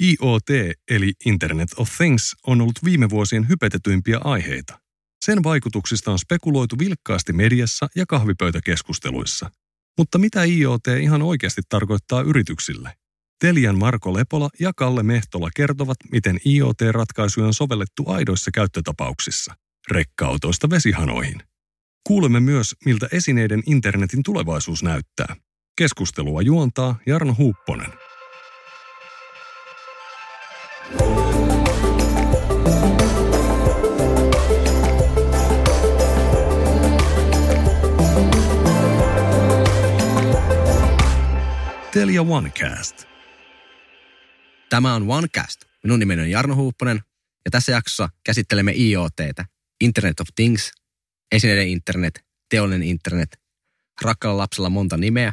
IoT eli Internet of Things on ollut viime vuosien hypetetyimpiä aiheita. Sen vaikutuksista on spekuloitu vilkkaasti mediassa ja kahvipöytäkeskusteluissa. Mutta mitä IoT ihan oikeasti tarkoittaa yrityksille? Telian Marko Lepola ja Kalle Mehtola kertovat, miten IoT-ratkaisuja on sovellettu aidoissa käyttötapauksissa, rekka-autoista vesihanoihin. Kuulemme myös, miltä esineiden internetin tulevaisuus näyttää. Keskustelua juontaa Jarno Huupponen. Telia OneCast. Tämä on OneCast. Minun nimeni on Jarno Huupponen ja tässä jaksossa käsittelemme IoTtä, Internet of Things, esineiden internet, teollinen internet, rakkaalla lapsella monta nimeä,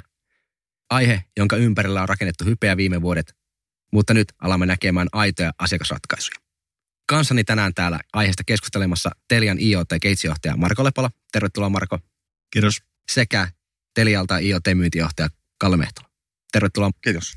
aihe, jonka ympärillä on rakennettu hypeä viime vuodet, mutta nyt alamme näkemään aitoja asiakasratkaisuja. Kanssani tänään täällä aiheesta keskustelemassa Telian IoT-keitsijohtaja Marko Lepola. Tervetuloa Marko. Kiitos. Sekä Telialta IoT-myyntijohtaja Kalle Mehtola. Tervetuloa. Kiitos.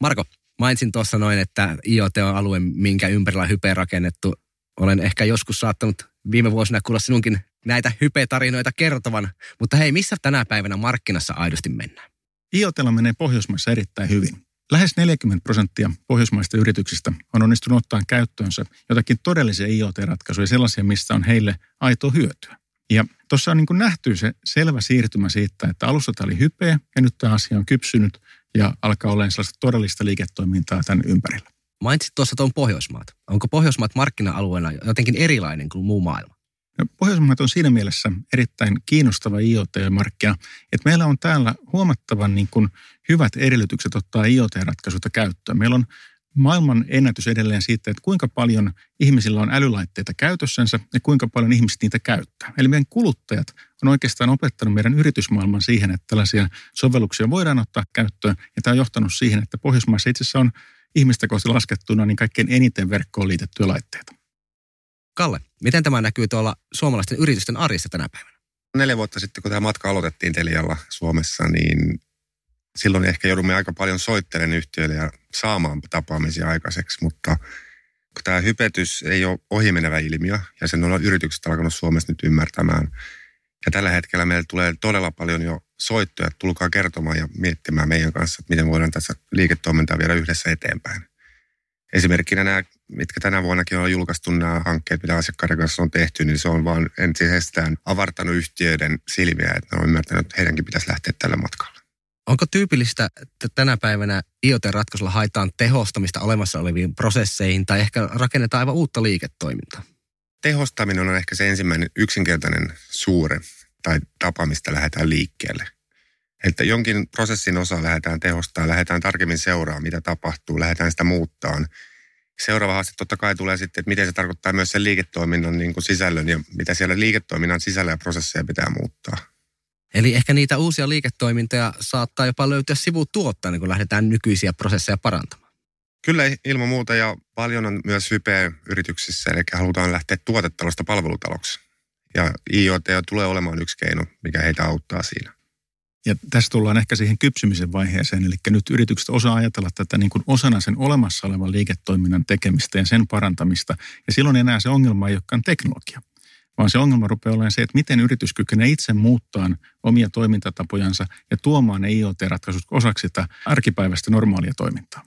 Marko, mainitsin tuossa noin, että IoT on alue, minkä ympärillä on rakennettu. Olen ehkä joskus saattanut viime vuosina kuulla sinunkin näitä hype-tarinoita kertovan, mutta hei, missä tänä päivänä markkinassa aidosti mennään? IoTlla menee Pohjoismaissa erittäin hyvin. Lähes 40 prosenttia pohjoismaista yrityksistä on onnistunut ottaa käyttöönsä jotakin todellisia IoT-ratkaisuja, sellaisia, mistä on heille aito hyötyä. Ja tuossa on niin kuin nähty se selvä siirtymä siitä, että alussa tämä oli hypeä ja nyt tämä asia on kypsynyt ja alkaa olla sellaista todellista liiketoimintaa tämän ympärillä. Mainitsit tuossa tuon Pohjoismaat. Onko Pohjoismaat markkina-alueena jotenkin erilainen kuin muu maailma? No, Pohjoismaat on siinä mielessä erittäin kiinnostava IoT-markkina, että meillä on täällä huomattavan niin kuin hyvät edellytykset ottaa IoT-ratkaisuja käyttöön. Meillä on maailman ennätys edelleen siitä, että kuinka paljon ihmisillä on älylaitteita käytössänsä ja kuinka paljon ihmiset niitä käyttää. Eli meidän kuluttajat on oikeastaan opettanut meidän yritysmaailman siihen, että tällaisia sovelluksia voidaan ottaa käyttöön. Ja tämä on johtanut siihen, että Pohjoismaissa itse asiassa on ihmistä kohti laskettuna niin kaikkein eniten verkkoon liitettyjä laitteita. Kalle, miten tämä näkyy tuolla suomalaisten yritysten arjessa tänä päivänä? Neljä vuotta sitten, kun tämä matka aloitettiin Telialla Suomessa, niin silloin ehkä joudumme aika paljon soittelemaan yhtiöille ja saamaan tapaamisia aikaiseksi, mutta kun tämä hypetys ei ole ohimenevä ilmiö ja sen on yritykset alkanut Suomessa nyt ymmärtämään. Ja tällä hetkellä meillä tulee todella paljon jo soittoja, tulkaa kertomaan ja miettimään meidän kanssa, että miten voidaan tässä liiketoimintaa viedä yhdessä eteenpäin. Esimerkkinä nämä, mitkä tänä vuonnakin on julkaistu nämä hankkeet, mitä asiakkaiden kanssa on tehty, niin se on vaan entisestään avartanut yhtiöiden silmiä, että ne on ymmärtänyt, että heidänkin pitäisi lähteä tälle matkalle. Onko tyypillistä, että tänä päivänä IoT-ratkaisulla haetaan tehostamista olemassa oleviin prosesseihin tai ehkä rakennetaan aivan uutta liiketoimintaa? Tehostaminen on ehkä se ensimmäinen yksinkertainen suure tai tapa, mistä lähdetään liikkeelle. Että jonkin prosessin osa lähdetään tehostamaan, lähdetään tarkemmin seuraamaan, mitä tapahtuu, lähdetään sitä muuttaa. Seuraava haaste totta kai tulee sitten, että miten se tarkoittaa myös sen liiketoiminnan niin kuin sisällön ja mitä siellä liiketoiminnan sisällä ja prosesseja pitää muuttaa. Eli ehkä niitä uusia liiketoimintoja saattaa jopa löytyä sivutuottajana, kun lähdetään nykyisiä prosesseja parantamaan. Kyllä ilman muuta ja paljon on myös hypeä yrityksissä, eli halutaan lähteä tuotetalosta palvelutaloksi. Ja IoT tulee olemaan yksi keino, mikä heitä auttaa siinä. Ja tässä tullaan ehkä siihen kypsymisen vaiheeseen, eli nyt yritykset osaa ajatella tätä niin kuin osana sen olemassa olevan liiketoiminnan tekemistä ja sen parantamista. Ja silloin enää se ongelma ei olekaan teknologia, vaan se ongelma rupeaa olemaan se, että miten yritys kykenee itse muuttaa omia toimintatapojansa ja tuomaan ne IoT-ratkaisut osaksi sitä arkipäiväistä normaalia toimintaa.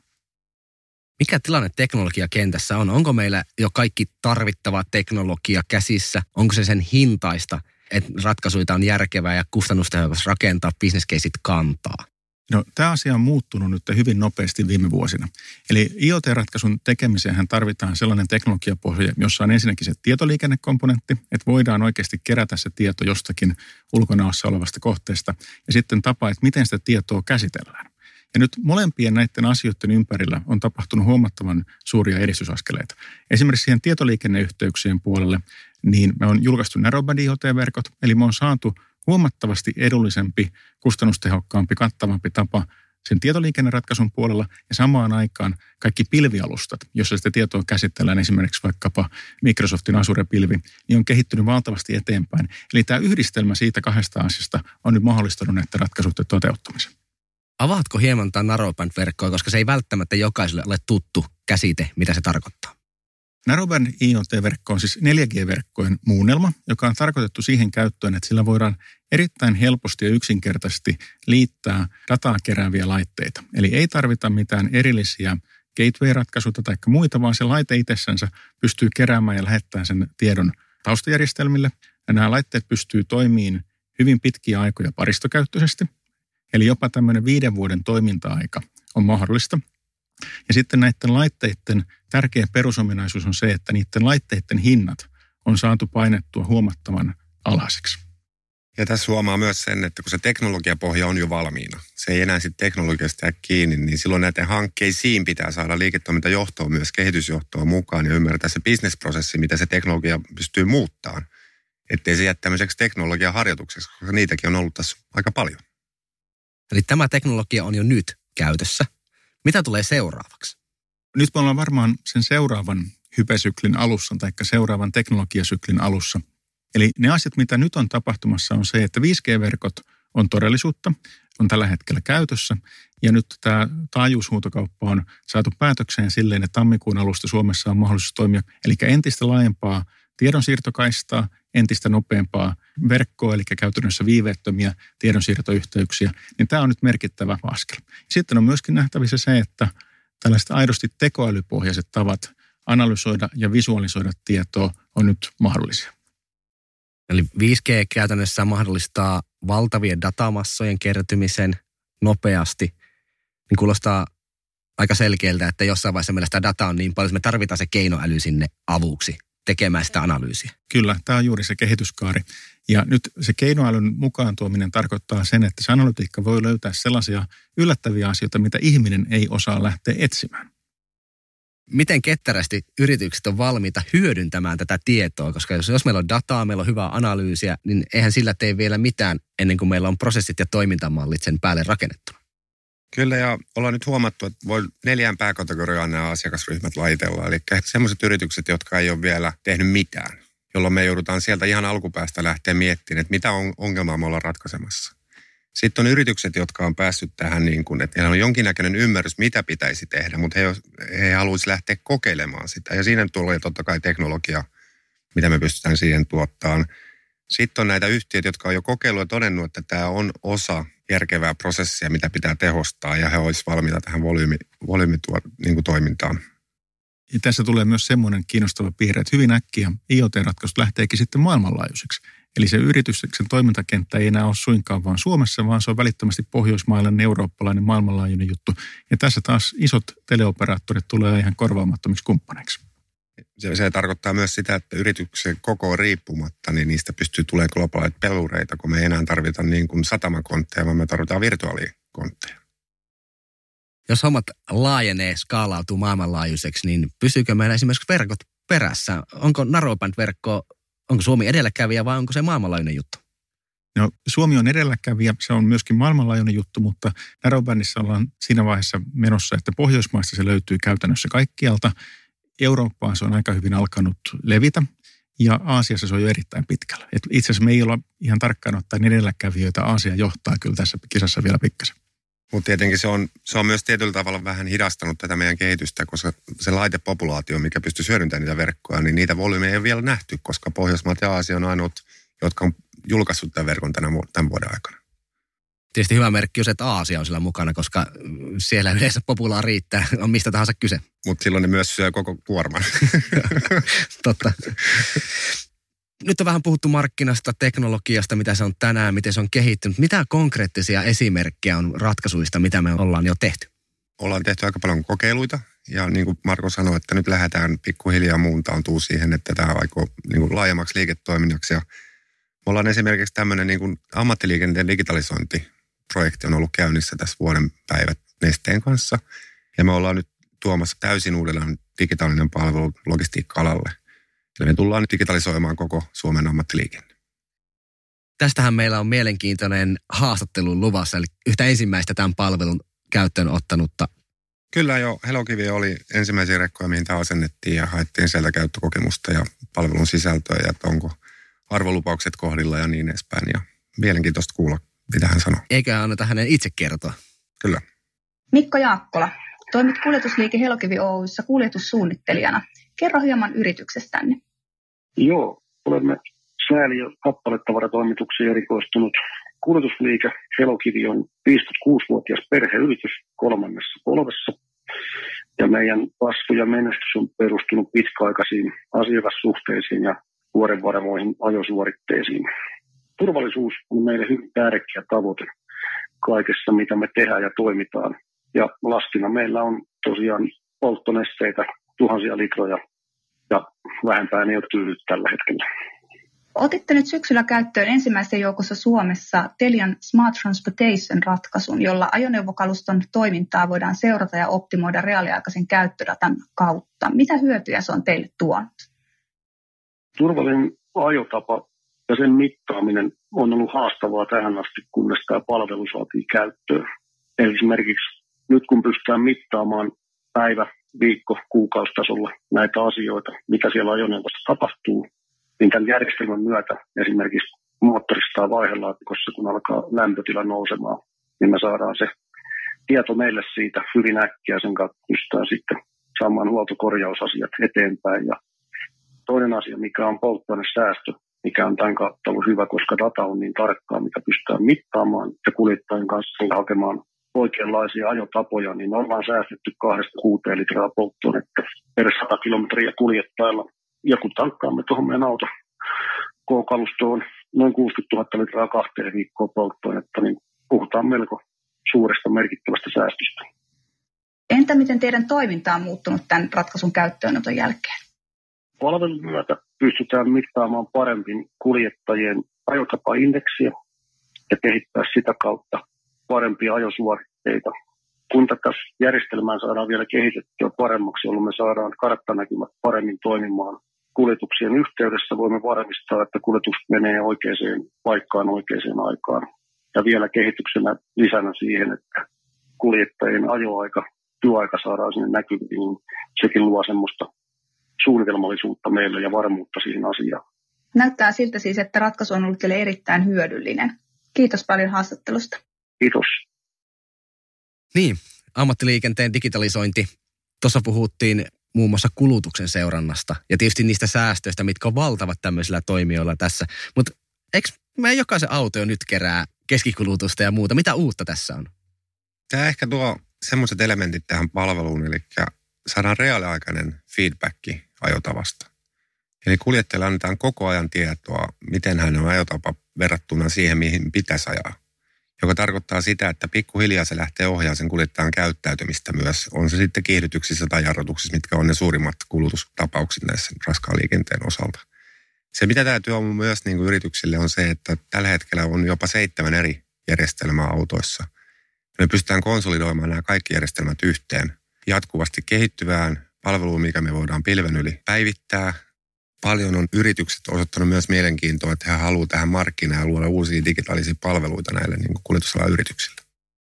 Mikä tilanne teknologiakentässä on? Onko meillä jo kaikki tarvittava teknologia käsissä? Onko se sen hintaista, että ratkaisuita on järkevää ja kustannustehokas rakentaa, bisneskeisit kantaa? No, tämä asia on muuttunut nyt hyvin nopeasti viime vuosina. Eli IoT-ratkaisun tekemiseen tarvitaan sellainen teknologiapohja, jossa on ensinnäkin se tietoliikennekomponentti, että voidaan oikeasti kerätä se tieto jostakin ulkonaossa olevasta kohteesta, ja sitten tapa, että miten sitä tietoa käsitellään. Ja nyt molempien näiden asioiden ympärillä on tapahtunut huomattavan suuria edistysaskeleita. Esimerkiksi siihen tietoliikenneyhteyksien puolelle, niin me on julkaistu narrowband IoT-verkot, eli me on saatu huomattavasti edullisempi, kustannustehokkaampi, kattavampi tapa sen tietoliikenneratkaisun puolella ja samaan aikaan kaikki pilvialustat, jossa sitä tietoa käsitellään, esimerkiksi vaikkapa Microsoftin Azure-pilvi, niin on kehittynyt valtavasti eteenpäin. Eli tämä yhdistelmä siitä kahdesta asiasta on nyt mahdollistanut näiden ratkaisuiden toteuttamisen. Avaatko hieman tämän narrowband-verkkoa, koska se ei välttämättä jokaiselle ole tuttu käsite, mitä se tarkoittaa? Narrowband IoT-verkko on siis 4G-verkkojen muunnelma, joka on tarkoitettu siihen käyttöön, että sillä voidaan erittäin helposti ja yksinkertaisesti liittää dataa kerääviä laitteita. Eli ei tarvita mitään erillisiä gateway-ratkaisuja tai muita, vaan se laite itsessänsä pystyy keräämään ja lähettämään sen tiedon taustajärjestelmille. Ja nämä laitteet pystyy toimimaan hyvin pitkiä aikoja paristokäyttöisesti. Eli jopa tämmöinen viiden vuoden toiminta-aika on mahdollista. Ja sitten näiden laitteiden tärkeä perusominaisuus on se, että niiden laitteiden hinnat on saatu painettua huomattavan alhaiseksi. Ja tässä huomaa myös sen, että kun se teknologiapohja on jo valmiina, se ei enää sitten teknologiasta jää kiinni, niin silloin näiden hankkeisiin pitää saada liiketoimintajohtoa, myös kehitysjohtoa mukaan ja ymmärtää se bisnesprosessi, mitä se teknologia pystyy muuttamaan. Ettei se jää tämmöiseksi teknologiaharjoitukseksi, koska niitäkin on ollut tässä aika paljon. Eli tämä teknologia on jo nyt käytössä. Mitä tulee seuraavaksi? Nyt me ollaan varmaan sen seuraavan hypesyklin alussa, tai seuraavan teknologiasyklin alussa. Eli ne asiat, mitä nyt on tapahtumassa, on se, että 5G-verkot on todellisuutta, on tällä hetkellä käytössä. Ja nyt tämä taajuushuutokauppa on saatu päätökseen silleen, että tammikuun alusta Suomessa on mahdollisuus toimia, eli entistä laajempaa tiedonsiirtokaistaa, entistä nopeampaa verkkoa, eli käytännössä viiveettömiä tiedonsiirtoyhteyksiä, niin tämä on nyt merkittävä askel. Sitten on myöskin nähtävissä se, että tällaiset aidosti tekoälypohjaiset tavat analysoida ja visualisoida tietoa on nyt mahdollisia. Eli 5G käytännössä mahdollistaa valtavien datamassojen kertymisen nopeasti. Niin kuulostaa aika selkeältä, että jossain vaiheessa meillä sitä dataa on niin paljon, että me tarvitaan se keinoäly sinne avuksi tekemään sitä analyysiä. Kyllä, tämä on juuri se kehityskaari. Ja nyt se keinoälyn mukaan tuominen tarkoittaa sen, että se analytiikka voi löytää sellaisia yllättäviä asioita, mitä ihminen ei osaa lähteä etsimään. Miten ketterästi yritykset on valmiita hyödyntämään tätä tietoa? Koska jos, jos meillä on dataa, meillä on hyvää analyysiä, niin eihän sillä tee vielä mitään ennen kuin meillä on prosessit ja toimintamallit sen päälle rakennettuna. Kyllä, ja ollaan nyt huomattu, että voi neljään pääkategoriaan nämä asiakasryhmät laitella. Eli sellaiset yritykset, jotka ei ole vielä tehnyt mitään, jolloin me joudutaan sieltä ihan alkupäästä lähteä miettimään, että mitä ongelmaa me ollaan ratkaisemassa. Sitten on yritykset, jotka on päässyt tähän niin kuin, että heillä on jonkinnäköinen ymmärrys, mitä pitäisi tehdä, mutta he, he haluaisivat lähteä kokeilemaan sitä. Ja siinä tulee totta kai teknologia, mitä me pystytään siihen tuottamaan. Sitten on näitä yhtiöitä, jotka on jo kokeillut ja todennut, että tämä on osa järkevää prosessia, mitä pitää tehostaa ja he olisivat valmiita tähän volyymi, niin toimintaan. Ja tässä tulee myös semmoinen kiinnostava piirre, että hyvin äkkiä IoT-ratkaisut lähteekin sitten maailmanlaajuiseksi. Eli se yrityksen toimintakenttä ei enää ole suinkaan vaan Suomessa, vaan se on välittömästi pohjoismaalainen, eurooppalainen, maailmanlaajuinen juttu. Ja tässä taas isot teleoperaattorit tulee ihan korvaamattomiksi kumppaneiksi. Se, se tarkoittaa myös sitä, että yrityksen koko riippumatta, niin niistä pystyy tulemaan globaaleita pelureita, kun me ei enää tarvita niin kuin satamakontteja, vaan me tarvitaan virtuaalikontteja. Jos hommat laajenee, skaalautuu maailmanlaajuiseksi, niin pysyykö meillä esimerkiksi verkot perässä? Onko narrowband-verkko, onko Suomi edelläkävijä vai onko se maailmanlaajuinen juttu? No, Suomi on edelläkävijä, se on myöskin maailmanlaajuinen juttu, mutta narrowbandissa ollaan siinä vaiheessa menossa, että Pohjoismaista se löytyy käytännössä kaikkialta. Eurooppaan se on aika hyvin alkanut levitä ja Aasiassa se on jo erittäin pitkällä. Et itse asiassa me ei olla ihan tarkkaan ottaen edelläkävijöitä. Aasia johtaa kyllä tässä kisassa vielä pikkasen. Mutta tietenkin se on, se on myös tietyllä tavalla vähän hidastanut tätä meidän kehitystä, koska se laitepopulaatio, mikä pystyy hyödyntämään niitä verkkoja, niin niitä volyymeja ei ole vielä nähty, koska Pohjoismaat ja Aasia on ainoat, jotka on julkaissut tämän verkon tämän vuoden aikana. Tietysti hyvä merkki on se, että Aasia on sillä mukana, koska siellä yleensä populaa riittää, on mistä tahansa kyse. Mutta silloin ne myös syö koko kuorman. Totta nyt on vähän puhuttu markkinasta, teknologiasta, mitä se on tänään, miten se on kehittynyt. Mitä konkreettisia esimerkkejä on ratkaisuista, mitä me ollaan jo tehty? Ollaan tehty aika paljon kokeiluita ja niin kuin Marko sanoi, että nyt lähdetään pikkuhiljaa muuntaantuu siihen, että tämä aikoo niin kuin laajemmaksi liiketoiminnaksi. Ja me ollaan esimerkiksi tämmöinen niin kuin ammattiliikenteen digitalisointiprojekti on ollut käynnissä tässä vuoden päivät Nesteen kanssa. Ja me ollaan nyt tuomassa täysin uudelleen digitaalinen palvelu logistiikka-alalle – Eli me tullaan nyt digitalisoimaan koko Suomen ammattiliikenne. Tästähän meillä on mielenkiintoinen haastattelu luvassa, eli yhtä ensimmäistä tämän palvelun käyttöön ottanutta. Kyllä jo, Helokivi oli ensimmäisiä rekkoja, mihin tämä asennettiin ja haettiin sieltä käyttökokemusta ja palvelun sisältöä ja että onko arvolupaukset kohdilla ja niin edespäin. Ja mielenkiintoista kuulla, mitä hän sanoo. Eikä anneta hänen itse kertoa. Kyllä. Mikko Jaakkola, toimit kuljetusliike Helokivi Oyssä kuljetussuunnittelijana. Kerro hieman yrityksestänne. Joo, olemme sääli- ja kappalettavaratoimituksiin erikoistunut kuljetusliike Helokivi on 56-vuotias perheyritys kolmannessa polvessa. Ja meidän kasvu ja menestys on perustunut pitkäaikaisiin asiakassuhteisiin ja vuorenvarmoihin ajosuoritteisiin. Turvallisuus on meille hyvin tärkeä tavoite kaikessa, mitä me tehdään ja toimitaan. Ja lastina meillä on tosiaan polttonesteitä, tuhansia litroja ja vähempään ei ole tyydyt tällä hetkellä. Otitte nyt syksyllä käyttöön ensimmäisen joukossa Suomessa Telian Smart Transportation-ratkaisun, jolla ajoneuvokaluston toimintaa voidaan seurata ja optimoida reaaliaikaisen käyttödatan kautta. Mitä hyötyjä se on teille tuonut? Turvallinen ajotapa ja sen mittaaminen on ollut haastavaa tähän asti, kunnes tämä palvelu saatiin käyttöön. Esimerkiksi nyt kun pystytään mittaamaan päivä, viikko, kuukaustasolla näitä asioita, mitä siellä ajoneuvossa tapahtuu, niin tämän järjestelmän myötä esimerkiksi moottorista vaihelaatikossa, kun alkaa lämpötila nousemaan, niin me saadaan se tieto meille siitä hyvin äkkiä, sen kautta pystytään sitten saamaan huoltokorjausasiat eteenpäin. Ja toinen asia, mikä on polttoainesäästö, mikä on tämän kautta ollut hyvä, koska data on niin tarkkaa, mitä pystytään mittaamaan ja kuljettajien kanssa hakemaan oikeanlaisia ajotapoja, niin ollaan säästetty 2-6 litraa polttoainetta per 100 kilometriä kuljettajalla ja kun tankkaamme tuohon meidän auto K-kalustoon noin 60 000 litraa kahteen viikkoon polttoainetta, niin puhutaan melko suuresta merkittävästä säästöstä. Entä miten teidän toiminta on muuttunut tämän ratkaisun käyttöönoton jälkeen? Palvelun pystytään mittaamaan paremmin kuljettajien ajotapaindeksiä ja kehittää sitä kautta parempia ajosuoritteita. Kun tätä järjestelmää saadaan vielä kehitettyä paremmaksi, jolloin me saadaan karttanäkymät paremmin toimimaan kuljetuksien yhteydessä voimme varmistaa, että kuljetus menee oikeaan paikkaan oikeaan aikaan. Ja vielä kehityksenä lisänä siihen, että kuljettajien ajoaika, työaika saadaan sinne näkyviin, niin sekin luo semmoista suunnitelmallisuutta meille ja varmuutta siihen asiaan. Näyttää siltä siis, että ratkaisu on ollut teille erittäin hyödyllinen. Kiitos paljon haastattelusta. Kiitos. Niin, ammattiliikenteen digitalisointi. Tuossa puhuttiin muun muassa kulutuksen seurannasta ja tietysti niistä säästöistä, mitkä on valtavat tämmöisillä toimijoilla tässä. Mutta eikö meidän jokaisen auto jo nyt kerää keskikulutusta ja muuta? Mitä uutta tässä on? Tämä ehkä tuo semmoiset elementit tähän palveluun, eli saadaan reaaliaikainen feedback ajotavasta. Eli kuljettajalle annetaan koko ajan tietoa, miten hän on ajotapa verrattuna siihen, mihin pitäisi ajaa joka tarkoittaa sitä, että pikkuhiljaa se lähtee ohjaamaan sen kuljettajan käyttäytymistä myös. On se sitten kiihdytyksissä tai jarrutuksissa, mitkä on ne suurimmat kulutustapaukset näissä raskaan liikenteen osalta. Se, mitä täytyy olla myös niin kuin yrityksille, on se, että tällä hetkellä on jopa seitsemän eri järjestelmää autoissa. Me pystytään konsolidoimaan nämä kaikki järjestelmät yhteen jatkuvasti kehittyvään palveluun, mikä me voidaan pilven yli päivittää paljon on yritykset osoittanut myös mielenkiintoa, että he haluavat tähän markkinaan ja luoda uusia digitaalisia palveluita näille niin kuljetusalan yrityksille.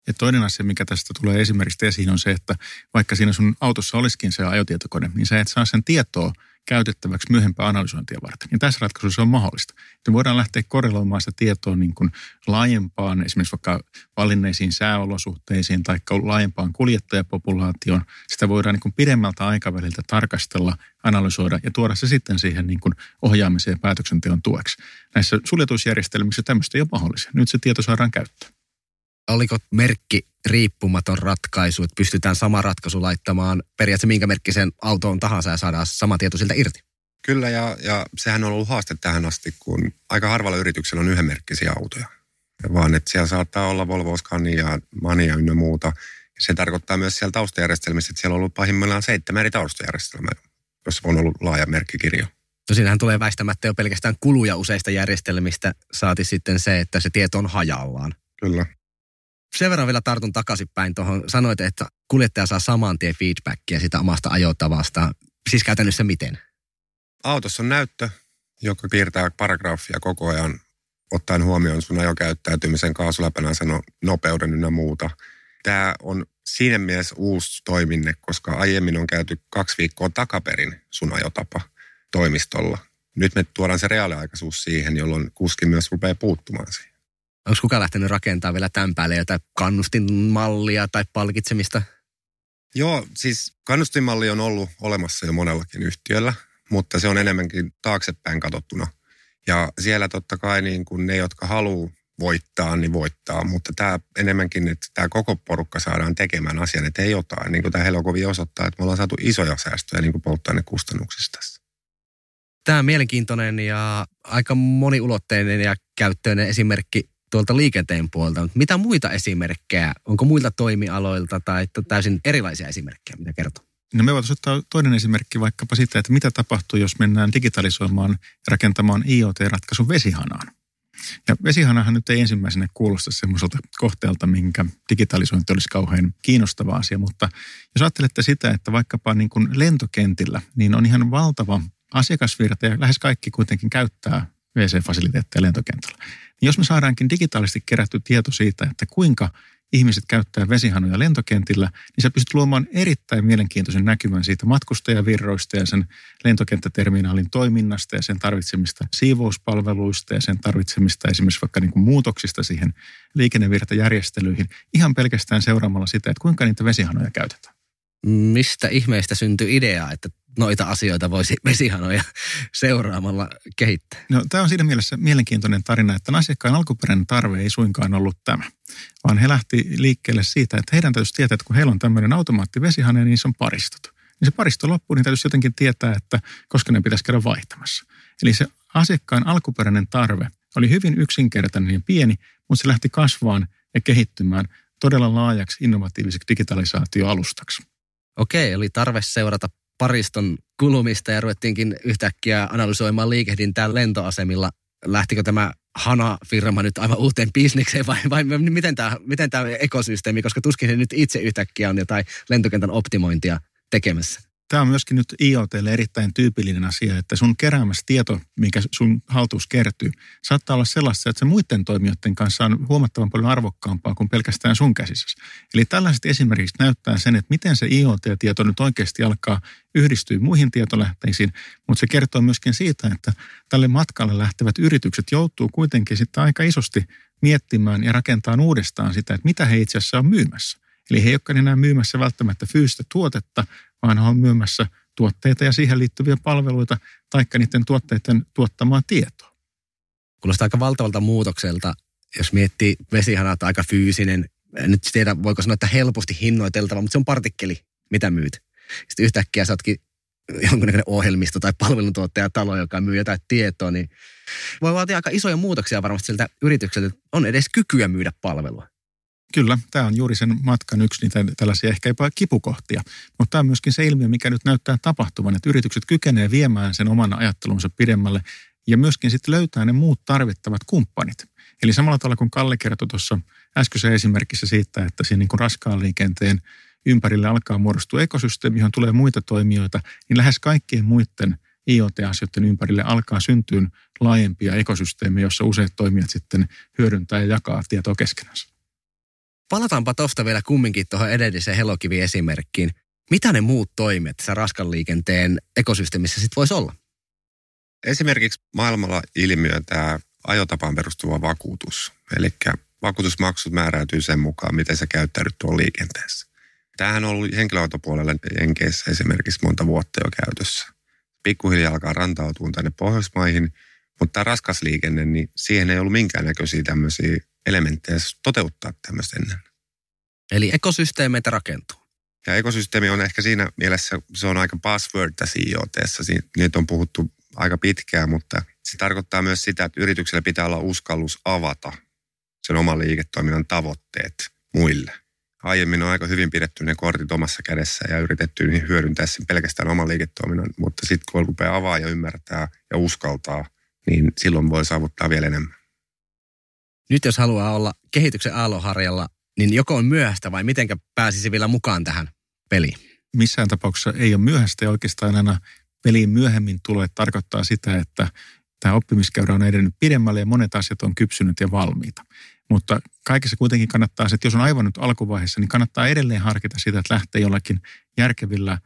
Ja toinen asia, mikä tästä tulee esimerkiksi esiin, on se, että vaikka siinä sun autossa olisikin se ajotietokone, niin sä et saa sen tietoa käytettäväksi myöhempää analysointia varten. Ja tässä ratkaisussa on mahdollista. Että voidaan lähteä korreloimaan sitä tietoa niin kuin laajempaan, esimerkiksi vaikka valinneisiin sääolosuhteisiin tai laajempaan kuljettajapopulaatioon. Sitä voidaan niin kuin pidemmältä aikaväliltä tarkastella, analysoida ja tuoda se sitten siihen niin kuin ohjaamiseen ja päätöksenteon tueksi. Näissä suljetusjärjestelmissä tämmöistä ei ole mahdollisia. Nyt se tieto saadaan käyttöön oliko merkki riippumaton ratkaisu, että pystytään sama ratkaisu laittamaan periaatteessa minkä merkkisen autoon tahansa ja saadaan sama tieto siltä irti? Kyllä ja, ja sehän on ollut haaste tähän asti, kun aika harvalla yrityksellä on yhdenmerkkisiä autoja. Vaan että siellä saattaa olla Volvo, Scania, Mania ynnä muuta. Se tarkoittaa myös siellä taustajärjestelmissä, että siellä on ollut pahimmillaan seitsemän eri taustajärjestelmää, jos on ollut laaja merkkikirjo. Tosiaan tulee väistämättä jo pelkästään kuluja useista järjestelmistä, saati sitten se, että se tieto on hajallaan. Kyllä sen verran vielä tartun takaisinpäin tuohon. Sanoit, että kuljettaja saa saman tien feedbackia sitä omasta ajotavasta. Siis käytännössä miten? Autossa on näyttö, joka piirtää paragrafia koko ajan ottaen huomioon sun ajokäyttäytymisen, kaasuläpänäisen nopeuden ynnä muuta. Tämä on siinä mielessä uusi toiminne, koska aiemmin on käyty kaksi viikkoa takaperin sun ajotapa toimistolla. Nyt me tuodaan se reaaliaikaisuus siihen, jolloin kuski myös rupeaa puuttumaan siihen. Onko kukaan lähtenyt rakentamaan vielä tämän päälle jotain kannustinmallia tai palkitsemista? Joo, siis kannustinmalli on ollut olemassa jo monellakin yhtiöllä, mutta se on enemmänkin taaksepäin katsottuna. Ja siellä totta kai niin kuin ne, jotka haluaa voittaa, niin voittaa. Mutta tämä enemmänkin, että tämä koko porukka saadaan tekemään asian eteen jotain. Niin kuin tämä Helokovi osoittaa, että me ollaan saatu isoja säästöjä niin kuin polttoainekustannuksista tässä. Tämä on mielenkiintoinen ja aika moniulotteinen ja käyttöinen esimerkki tuolta liikenteen puolelta. Mutta mitä muita esimerkkejä? Onko muilta toimialoilta tai täysin erilaisia esimerkkejä, mitä kertoo? No me voitaisiin ottaa toinen esimerkki vaikkapa sitä, että mitä tapahtuu, jos mennään digitalisoimaan ja rakentamaan IoT-ratkaisun vesihanaan. Ja vesihanahan nyt ei ensimmäisenä kuulosta semmoiselta kohteelta, minkä digitalisointi olisi kauhean kiinnostava asia, mutta jos ajattelette sitä, että vaikkapa niin kuin lentokentillä, niin on ihan valtava asiakasvirta ja lähes kaikki kuitenkin käyttää WC-fasiliteetteja lentokentällä. Jos me saadaankin digitaalisesti kerätty tieto siitä, että kuinka ihmiset käyttää vesihanoja lentokentillä, niin sä pystyt luomaan erittäin mielenkiintoisen näkymän siitä matkustajavirroista ja sen lentokenttäterminaalin toiminnasta ja sen tarvitsemista siivouspalveluista ja sen tarvitsemista esimerkiksi vaikka niin kuin muutoksista siihen liikennevirtajärjestelyihin ihan pelkästään seuraamalla sitä, että kuinka niitä vesihanoja käytetään. Mistä ihmeistä syntyi idea, että noita asioita voisi vesihanoja seuraamalla kehittää? No, tämä on siinä mielessä mielenkiintoinen tarina, että asiakkaan alkuperäinen tarve ei suinkaan ollut tämä, vaan he lähti liikkeelle siitä, että heidän täytyisi tietää, että kun heillä on tämmöinen automaattivesihane, niin se on paristot. Niin se paristo loppuu, niin täytyisi jotenkin tietää, että koska ne pitäisi käydä vaihtamassa. Eli se asiakkaan alkuperäinen tarve oli hyvin yksinkertainen ja pieni, mutta se lähti kasvaan ja kehittymään todella laajaksi innovatiiviseksi digitalisaatioalustaksi. Okei, eli tarve seurata pariston kulumista ja ruvettiinkin yhtäkkiä analysoimaan liikehdintää lentoasemilla. Lähtikö tämä Hana-firma nyt aivan uuteen bisnekseen vai, vai miten, tämä, miten tämä ekosysteemi, koska tuskin se nyt itse yhtäkkiä on jotain lentokentän optimointia tekemässä? Tämä on myöskin nyt IoTlle erittäin tyypillinen asia, että sun keräämässä tieto, mikä sun haltuus kertyy, saattaa olla sellaista, että se muiden toimijoiden kanssa on huomattavan paljon arvokkaampaa kuin pelkästään sun käsissä. Eli tällaiset esimerkiksi näyttää sen, että miten se IoT-tieto nyt oikeasti alkaa yhdistyä muihin tietolähteisiin, mutta se kertoo myöskin siitä, että tälle matkalle lähtevät yritykset joutuu kuitenkin sitten aika isosti miettimään ja rakentamaan uudestaan sitä, että mitä he itse asiassa on myymässä. Eli he eivät ole enää myymässä välttämättä fyysistä tuotetta, he on myymässä tuotteita ja siihen liittyviä palveluita, taikka niiden tuotteiden tuottamaa tietoa. Kuulostaa aika valtavalta muutokselta, jos miettii vesihanat aika fyysinen, en nyt tiedä voiko sanoa, että helposti hinnoiteltava, mutta se on partikkeli, mitä myyt. Sitten yhtäkkiä sä ootkin jonkunnäköinen ohjelmisto tai palveluntuottaja talo, joka myy jotain tietoa, niin voi vaatia aika isoja muutoksia varmasti siltä yritykseltä, että on edes kykyä myydä palvelua. Kyllä, tämä on juuri sen matkan yksi niitä tällaisia ehkä jopa kipukohtia. Mutta tämä on myöskin se ilmiö, mikä nyt näyttää tapahtuvan, että yritykset kykenevät viemään sen oman ajattelunsa pidemmälle ja myöskin sitten löytää ne muut tarvittavat kumppanit. Eli samalla tavalla kuin Kalle kertoi tuossa äskeisessä esimerkissä siitä, että siinä niin kuin raskaan liikenteen ympärille alkaa muodostua ekosysteemi, johon tulee muita toimijoita, niin lähes kaikkien muiden IoT-asioiden ympärille alkaa syntyä laajempia ekosysteemejä, jossa useat toimijat sitten hyödyntää ja jakaa tietoa keskenänsä. Palataanpa tuosta vielä kumminkin tuohon edelliseen Helokivi-esimerkkiin. Mitä ne muut toimet tässä raskan liikenteen ekosysteemissä sitten voisi olla? Esimerkiksi maailmalla ilmiö tämä ajotapaan perustuva vakuutus. Eli vakuutusmaksut määräytyy sen mukaan, miten sä käyttäydyt tuolla liikenteessä. Tämähän on ollut henkilöautopuolella Jenkeissä esimerkiksi monta vuotta jo käytössä. Pikkuhiljaa alkaa rantautua tänne Pohjoismaihin, mutta tämä raskas liikenne, niin siihen ei ollut minkäännäköisiä tämmöisiä elementtejä toteuttaa tämmöistä ennen. Eli ekosysteemeitä rakentuu. Ja ekosysteemi on ehkä siinä mielessä, se on aika buzzword tässä IoTssa. Niitä on puhuttu aika pitkään, mutta se tarkoittaa myös sitä, että yrityksellä pitää olla uskallus avata sen oman liiketoiminnan tavoitteet muille. Aiemmin on aika hyvin pidetty ne kortit omassa kädessä ja yritetty niin hyödyntää sen pelkästään oman liiketoiminnan, mutta sitten kun rupeaa avaa ja ymmärtää ja uskaltaa, niin silloin voi saavuttaa vielä enemmän nyt jos haluaa olla kehityksen aalloharjalla, niin joko on myöhäistä vai mitenkä pääsisi vielä mukaan tähän peliin? Missään tapauksessa ei ole myöhäistä ja oikeastaan aina peliin myöhemmin tulee tarkoittaa sitä, että tämä oppimiskäyrä on edennyt pidemmälle ja monet asiat on kypsynyt ja valmiita. Mutta kaikessa kuitenkin kannattaa, että jos on aivan nyt alkuvaiheessa, niin kannattaa edelleen harkita sitä, että lähtee jollakin järkevillä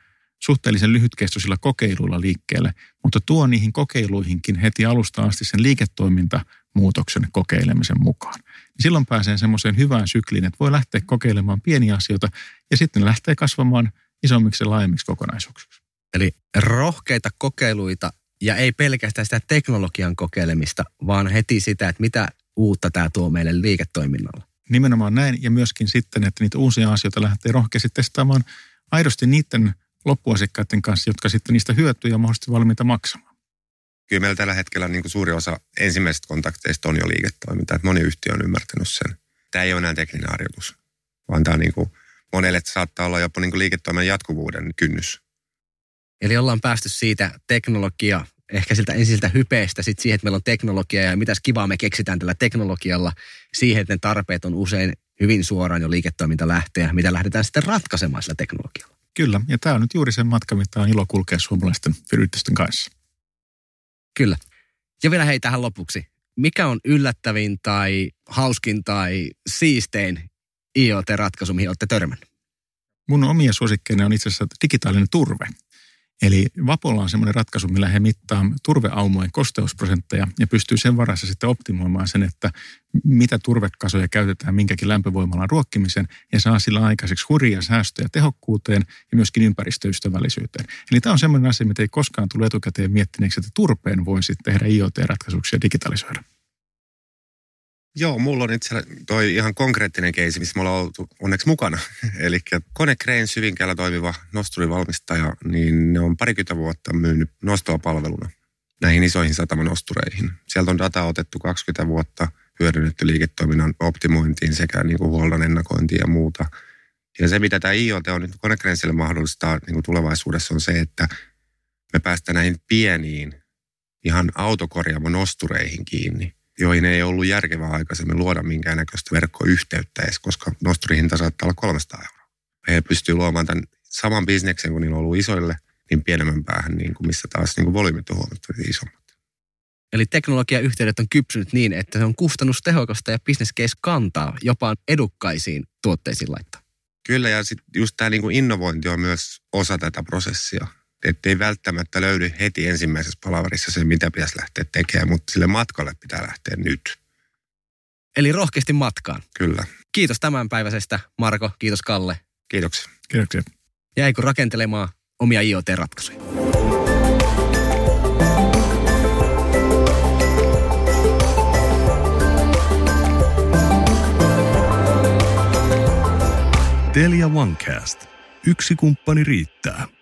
suhteellisen lyhytkestoisilla kokeiluilla liikkeelle, mutta tuo niihin kokeiluihinkin heti alusta asti sen liiketoimintamuutoksen kokeilemisen mukaan. Niin silloin pääsee semmoiseen hyvään sykliin, että voi lähteä kokeilemaan pieniä asioita ja sitten lähtee kasvamaan isommiksi ja laajemmiksi kokonaisuuksiksi. Eli rohkeita kokeiluita ja ei pelkästään sitä teknologian kokeilemista, vaan heti sitä, että mitä uutta tämä tuo meille liiketoiminnalla. Nimenomaan näin ja myöskin sitten, että niitä uusia asioita lähtee rohkeasti testaamaan aidosti niiden loppuasiakkaiden kanssa, jotka sitten niistä hyötyy ja mahdollisesti valmiita maksamaan. Kyllä meillä tällä hetkellä niin kuin suuri osa ensimmäisistä kontakteista on jo liiketoiminta. Että moni yhtiö on ymmärtänyt sen. Tämä ei ole enää tekninen harjoitus, vaan tämä niin kuin, monelle saattaa olla jopa niin kuin liiketoiminnan jatkuvuuden kynnys. Eli ollaan päästy siitä teknologia, ehkä siltä ensiltä hypeestä sitten siihen, että meillä on teknologia ja mitäs kivaa me keksitään tällä teknologialla, siihen, että ne tarpeet on usein hyvin suoraan jo liiketoiminta lähteä, mitä lähdetään sitten ratkaisemaan sillä teknologialla. Kyllä, ja tämä on nyt juuri se matka, mitä on ilo kulkea suomalaisten yritysten kanssa. Kyllä. Ja vielä hei tähän lopuksi. Mikä on yllättävin tai hauskin tai siistein IoT-ratkaisu, mihin olette törmänneet? Mun omia suosikkeina on itse asiassa digitaalinen turve. Eli Vapolla on semmoinen ratkaisu, millä he mittaa turveaumojen kosteusprosentteja ja pystyy sen varassa sitten optimoimaan sen, että mitä turvekasoja käytetään minkäkin lämpövoimalan ruokkimiseen ja saa sillä aikaiseksi hurjia säästöjä tehokkuuteen ja myöskin ympäristöystävällisyyteen. Eli tämä on semmoinen asia, mitä ei koskaan tule etukäteen miettineeksi, että turpeen voisi tehdä IoT-ratkaisuuksia digitalisoida. Joo, mulla on itse toi ihan konkreettinen keisi, missä me ollaan oltu onneksi mukana. Eli Konecranes Syvinkäällä toimiva nosturivalmistaja, niin ne on parikymmentä vuotta myynyt nostoa palveluna näihin isoihin satamanostureihin. Sieltä on data otettu 20 vuotta, hyödynnetty liiketoiminnan optimointiin sekä niin kuin huollon ennakointiin ja muuta. Ja se, mitä tämä IoT on nyt Konecranesille mahdollistaa niin kuin tulevaisuudessa, on se, että me päästään näihin pieniin, ihan autokorjaamon nostureihin kiinni joihin ei ollut järkevää aikaisemmin luoda minkäännäköistä verkkoyhteyttä edes, koska nosturihinta saattaa olla 300 euroa. He pystyvät luomaan tämän saman bisneksen, kun niillä on ollut isoille, niin pienemmän päähän, niin kuin missä taas niin kuin volyymit on huomattavasti isommat. Eli teknologiayhteydet on kypsynyt niin, että se on kustannustehokasta ja business case kantaa jopa edukkaisiin tuotteisiin laittaa. Kyllä, ja sitten just tämä niin innovointi on myös osa tätä prosessia että ei välttämättä löydy heti ensimmäisessä palaverissa se, mitä pitäisi lähteä tekemään, mutta sille matkalle pitää lähteä nyt. Eli rohkeasti matkaan. Kyllä. Kiitos tämänpäiväisestä, Marko. Kiitos, Kalle. Kiitoksia. Kiitoksia. Jäikö rakentelemaan omia IoT-ratkaisuja? Telia OneCast. Yksi kumppani riittää.